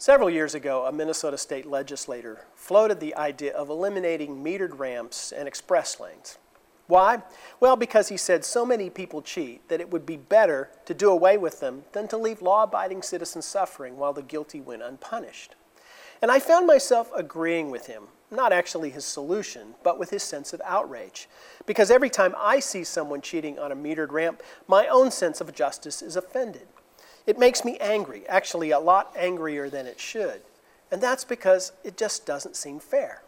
Several years ago, a Minnesota state legislator floated the idea of eliminating metered ramps and express lanes. Why? Well, because he said so many people cheat that it would be better to do away with them than to leave law abiding citizens suffering while the guilty went unpunished. And I found myself agreeing with him, not actually his solution, but with his sense of outrage. Because every time I see someone cheating on a metered ramp, my own sense of justice is offended. It makes me angry, actually, a lot angrier than it should. And that's because it just doesn't seem fair.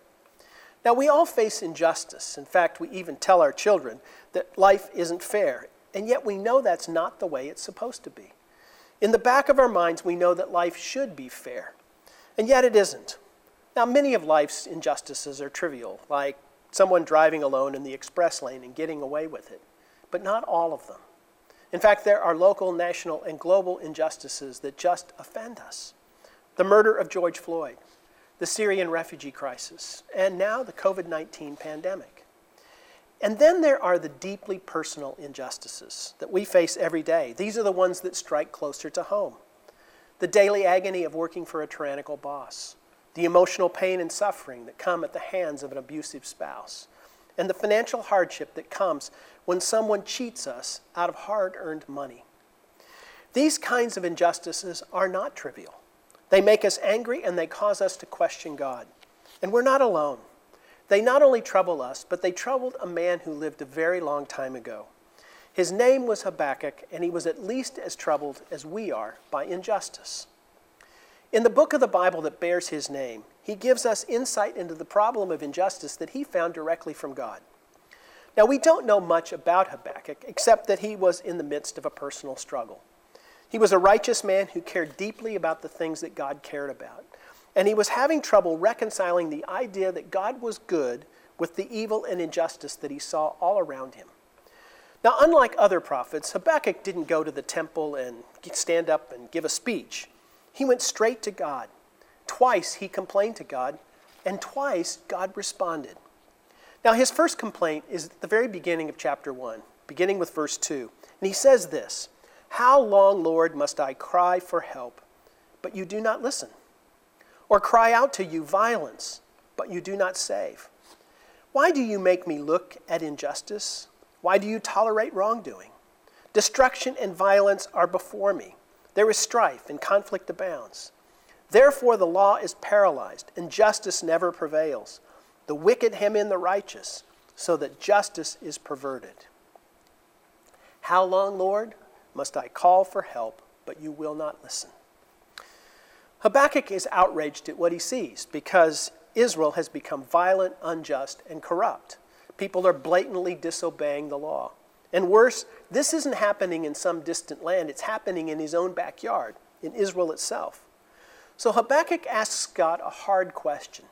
Now, we all face injustice. In fact, we even tell our children that life isn't fair, and yet we know that's not the way it's supposed to be. In the back of our minds, we know that life should be fair, and yet it isn't. Now, many of life's injustices are trivial, like someone driving alone in the express lane and getting away with it, but not all of them. In fact, there are local, national, and global injustices that just offend us. The murder of George Floyd, the Syrian refugee crisis, and now the COVID 19 pandemic. And then there are the deeply personal injustices that we face every day. These are the ones that strike closer to home. The daily agony of working for a tyrannical boss, the emotional pain and suffering that come at the hands of an abusive spouse, and the financial hardship that comes when someone cheats us out of hard earned money. These kinds of injustices are not trivial. They make us angry and they cause us to question God. And we're not alone. They not only trouble us, but they troubled a man who lived a very long time ago. His name was Habakkuk, and he was at least as troubled as we are by injustice. In the book of the Bible that bears his name, he gives us insight into the problem of injustice that he found directly from God. Now, we don't know much about Habakkuk except that he was in the midst of a personal struggle. He was a righteous man who cared deeply about the things that God cared about. And he was having trouble reconciling the idea that God was good with the evil and injustice that he saw all around him. Now, unlike other prophets, Habakkuk didn't go to the temple and stand up and give a speech. He went straight to God. Twice he complained to God, and twice God responded. Now, his first complaint is at the very beginning of chapter 1, beginning with verse 2. And he says this How long, Lord, must I cry for help, but you do not listen? Or cry out to you violence, but you do not save? Why do you make me look at injustice? Why do you tolerate wrongdoing? Destruction and violence are before me. There is strife and conflict abounds. Therefore, the law is paralyzed, and justice never prevails. The wicked hem in the righteous, so that justice is perverted. How long, Lord, must I call for help, but you will not listen? Habakkuk is outraged at what he sees because Israel has become violent, unjust, and corrupt. People are blatantly disobeying the law. And worse, this isn't happening in some distant land, it's happening in his own backyard, in Israel itself. So Habakkuk asks God a hard question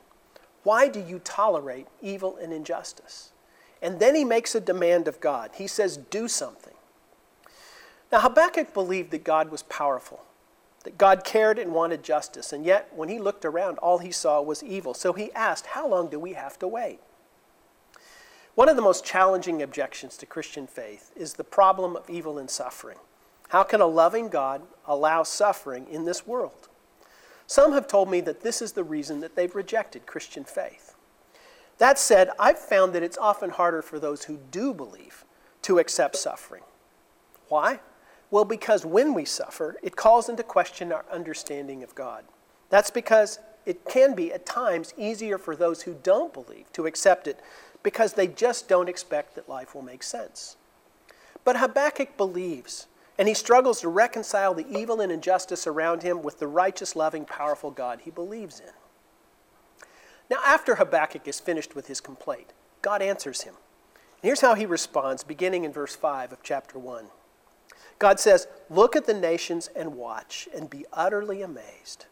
Why do you tolerate evil and injustice? And then he makes a demand of God. He says, Do something. Now, Habakkuk believed that God was powerful, that God cared and wanted justice, and yet when he looked around, all he saw was evil. So he asked, How long do we have to wait? One of the most challenging objections to Christian faith is the problem of evil and suffering. How can a loving God allow suffering in this world? Some have told me that this is the reason that they've rejected Christian faith. That said, I've found that it's often harder for those who do believe to accept suffering. Why? Well, because when we suffer, it calls into question our understanding of God. That's because it can be at times easier for those who don't believe to accept it because they just don't expect that life will make sense. But Habakkuk believes, and he struggles to reconcile the evil and injustice around him with the righteous, loving, powerful God he believes in. Now, after Habakkuk is finished with his complaint, God answers him. And here's how he responds, beginning in verse 5 of chapter 1. God says, Look at the nations and watch, and be utterly amazed.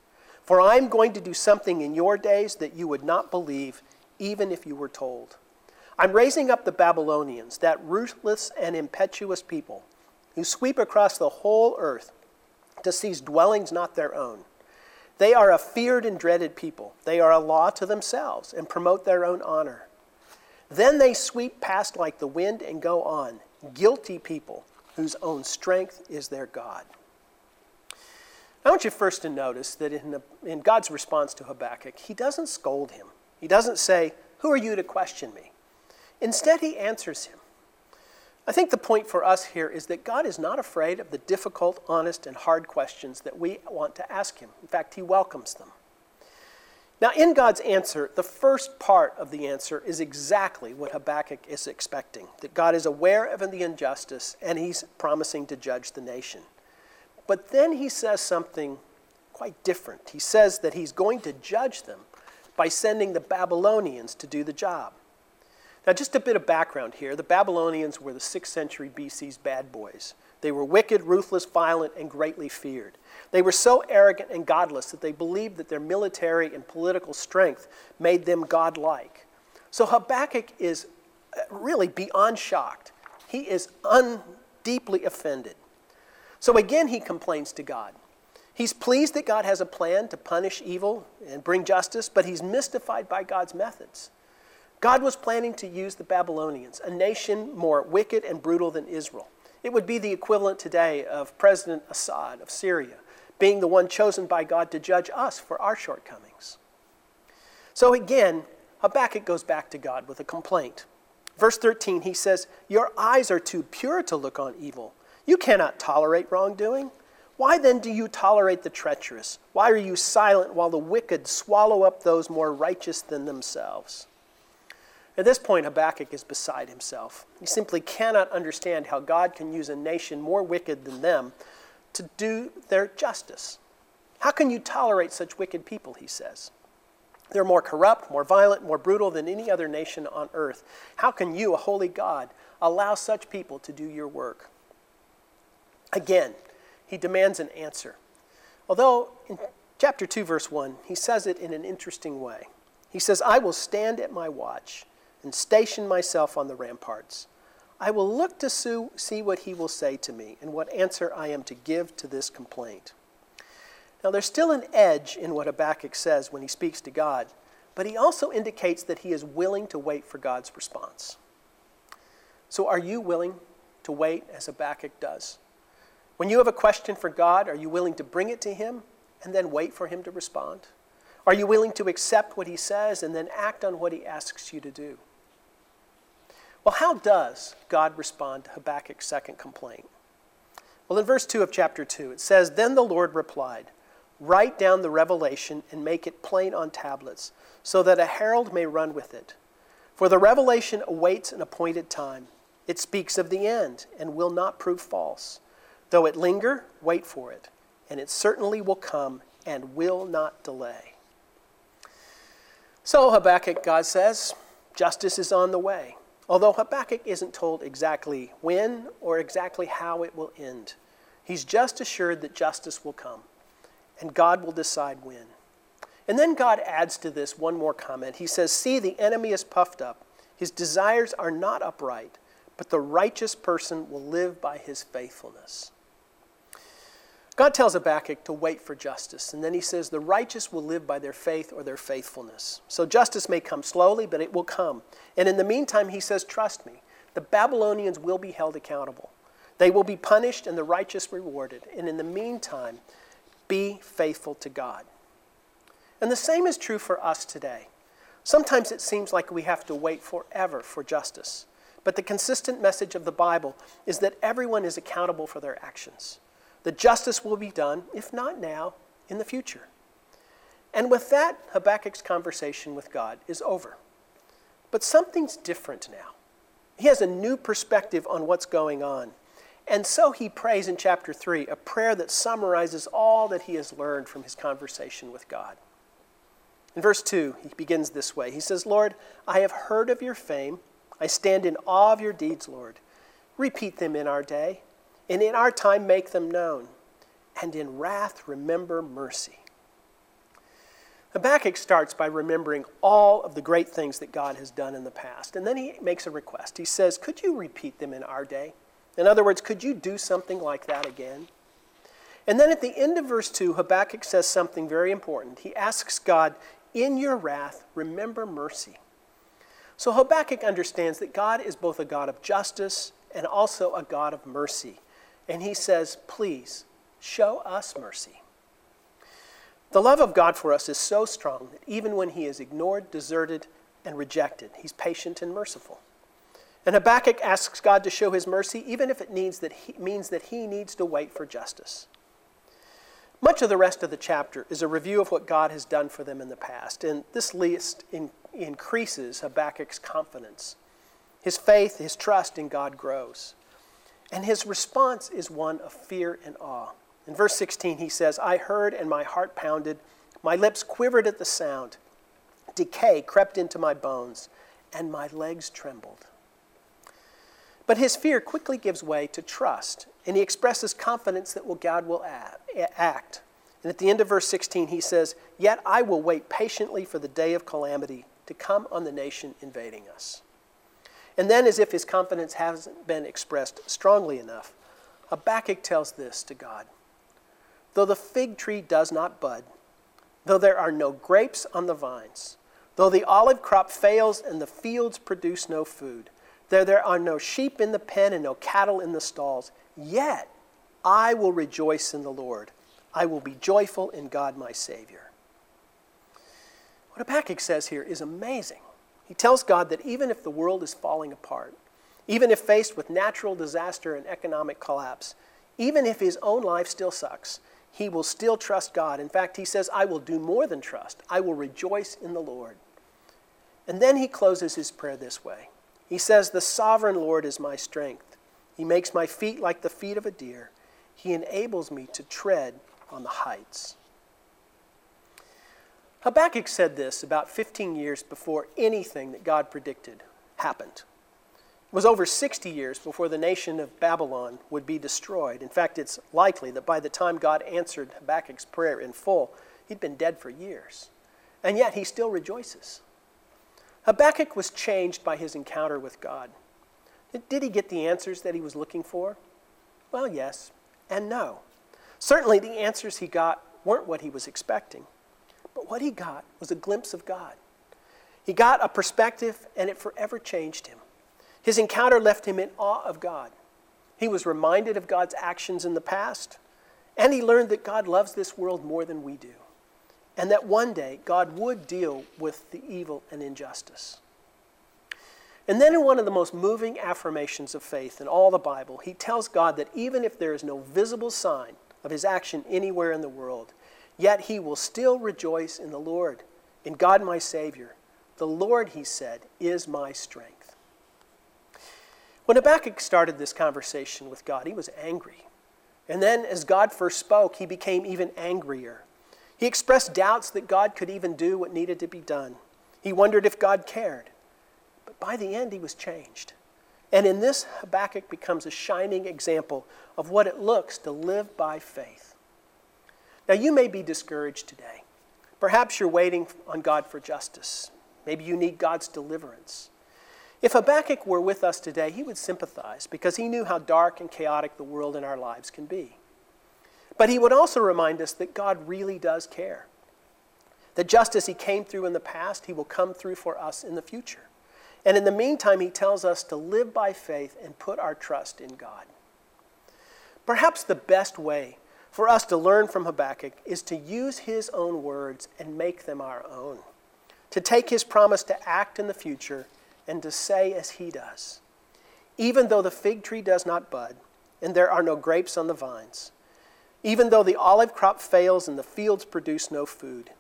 For I am going to do something in your days that you would not believe, even if you were told. I'm raising up the Babylonians, that ruthless and impetuous people who sweep across the whole earth to seize dwellings not their own. They are a feared and dreaded people. They are a law to themselves and promote their own honor. Then they sweep past like the wind and go on, guilty people whose own strength is their God. I want you first to notice that in, the, in God's response to Habakkuk, he doesn't scold him. He doesn't say, Who are you to question me? Instead, he answers him. I think the point for us here is that God is not afraid of the difficult, honest, and hard questions that we want to ask him. In fact, he welcomes them. Now, in God's answer, the first part of the answer is exactly what Habakkuk is expecting that God is aware of the injustice and he's promising to judge the nation. But then he says something quite different. He says that he's going to judge them by sending the Babylonians to do the job. Now, just a bit of background here the Babylonians were the 6th century BC's bad boys. They were wicked, ruthless, violent, and greatly feared. They were so arrogant and godless that they believed that their military and political strength made them godlike. So Habakkuk is uh, really beyond shocked. He is un- deeply offended. So again, he complains to God. He's pleased that God has a plan to punish evil and bring justice, but he's mystified by God's methods. God was planning to use the Babylonians, a nation more wicked and brutal than Israel. It would be the equivalent today of President Assad of Syria being the one chosen by God to judge us for our shortcomings. So again, Habakkuk goes back to God with a complaint. Verse 13, he says, Your eyes are too pure to look on evil. You cannot tolerate wrongdoing. Why then do you tolerate the treacherous? Why are you silent while the wicked swallow up those more righteous than themselves? At this point, Habakkuk is beside himself. He simply cannot understand how God can use a nation more wicked than them to do their justice. How can you tolerate such wicked people, he says? They're more corrupt, more violent, more brutal than any other nation on earth. How can you, a holy God, allow such people to do your work? Again, he demands an answer. Although in chapter 2, verse 1, he says it in an interesting way. He says, I will stand at my watch and station myself on the ramparts. I will look to see what he will say to me and what answer I am to give to this complaint. Now, there's still an edge in what Habakkuk says when he speaks to God, but he also indicates that he is willing to wait for God's response. So, are you willing to wait as Habakkuk does? When you have a question for God, are you willing to bring it to him and then wait for him to respond? Are you willing to accept what he says and then act on what he asks you to do? Well, how does God respond to Habakkuk's second complaint? Well, in verse 2 of chapter 2, it says, Then the Lord replied, Write down the revelation and make it plain on tablets, so that a herald may run with it. For the revelation awaits an appointed time. It speaks of the end and will not prove false. Though it linger, wait for it, and it certainly will come and will not delay. So, Habakkuk, God says, justice is on the way. Although Habakkuk isn't told exactly when or exactly how it will end, he's just assured that justice will come, and God will decide when. And then God adds to this one more comment. He says, See, the enemy is puffed up. His desires are not upright, but the righteous person will live by his faithfulness. God tells Habakkuk to wait for justice, and then he says, The righteous will live by their faith or their faithfulness. So justice may come slowly, but it will come. And in the meantime, he says, Trust me, the Babylonians will be held accountable. They will be punished and the righteous rewarded. And in the meantime, be faithful to God. And the same is true for us today. Sometimes it seems like we have to wait forever for justice. But the consistent message of the Bible is that everyone is accountable for their actions. The justice will be done, if not now, in the future. And with that, Habakkuk's conversation with God is over. But something's different now. He has a new perspective on what's going on. And so he prays in chapter 3, a prayer that summarizes all that he has learned from his conversation with God. In verse 2, he begins this way He says, Lord, I have heard of your fame. I stand in awe of your deeds, Lord. Repeat them in our day and in our time make them known, and in wrath remember mercy. Habakkuk starts by remembering all of the great things that God has done in the past, and then he makes a request. He says, Could you repeat them in our day? In other words, could you do something like that again? And then at the end of verse 2, Habakkuk says something very important. He asks God, In your wrath, remember mercy. So Habakkuk understands that God is both a God of justice and also a God of mercy. And he says, Please show us mercy. The love of God for us is so strong that even when he is ignored, deserted, and rejected, he's patient and merciful. And Habakkuk asks God to show his mercy, even if it means that he, means that he needs to wait for justice. Much of the rest of the chapter is a review of what God has done for them in the past, and this list in, increases Habakkuk's confidence. His faith, his trust in God grows. And his response is one of fear and awe. In verse 16, he says, I heard and my heart pounded, my lips quivered at the sound. Decay crept into my bones, and my legs trembled. But his fear quickly gives way to trust, and he expresses confidence that God will act. And at the end of verse 16, he says, Yet I will wait patiently for the day of calamity to come on the nation invading us. And then, as if his confidence hasn't been expressed strongly enough, Habakkuk tells this to God Though the fig tree does not bud, though there are no grapes on the vines, though the olive crop fails and the fields produce no food, though there are no sheep in the pen and no cattle in the stalls. Yet I will rejoice in the Lord. I will be joyful in God my Savior. What Habakkuk says here is amazing. He tells God that even if the world is falling apart, even if faced with natural disaster and economic collapse, even if his own life still sucks, he will still trust God. In fact, he says, I will do more than trust. I will rejoice in the Lord. And then he closes his prayer this way he says, The sovereign Lord is my strength. He makes my feet like the feet of a deer. He enables me to tread on the heights. Habakkuk said this about 15 years before anything that God predicted happened. It was over 60 years before the nation of Babylon would be destroyed. In fact, it's likely that by the time God answered Habakkuk's prayer in full, he'd been dead for years. And yet he still rejoices. Habakkuk was changed by his encounter with God. Did he get the answers that he was looking for? Well, yes and no. Certainly, the answers he got weren't what he was expecting, but what he got was a glimpse of God. He got a perspective, and it forever changed him. His encounter left him in awe of God. He was reminded of God's actions in the past, and he learned that God loves this world more than we do and that one day God would deal with the evil and injustice. And then, in one of the most moving affirmations of faith in all the Bible, he tells God that even if there is no visible sign of his action anywhere in the world, yet he will still rejoice in the Lord, in God my Savior. The Lord, he said, is my strength. When Habakkuk started this conversation with God, he was angry. And then, as God first spoke, he became even angrier. He expressed doubts that God could even do what needed to be done. He wondered if God cared. But by the end, he was changed. And in this, Habakkuk becomes a shining example of what it looks to live by faith. Now, you may be discouraged today. Perhaps you're waiting on God for justice. Maybe you need God's deliverance. If Habakkuk were with us today, he would sympathize because he knew how dark and chaotic the world and our lives can be. But he would also remind us that God really does care. That just as he came through in the past, he will come through for us in the future. And in the meantime, he tells us to live by faith and put our trust in God. Perhaps the best way for us to learn from Habakkuk is to use his own words and make them our own. To take his promise to act in the future and to say as he does Even though the fig tree does not bud, and there are no grapes on the vines, even though the olive crop fails and the fields produce no food,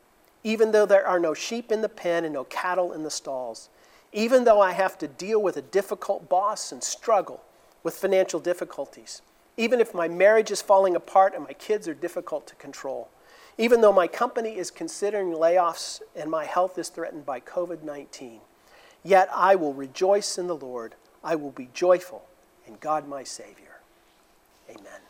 even though there are no sheep in the pen and no cattle in the stalls, even though I have to deal with a difficult boss and struggle with financial difficulties, even if my marriage is falling apart and my kids are difficult to control, even though my company is considering layoffs and my health is threatened by COVID 19, yet I will rejoice in the Lord. I will be joyful in God my Savior. Amen.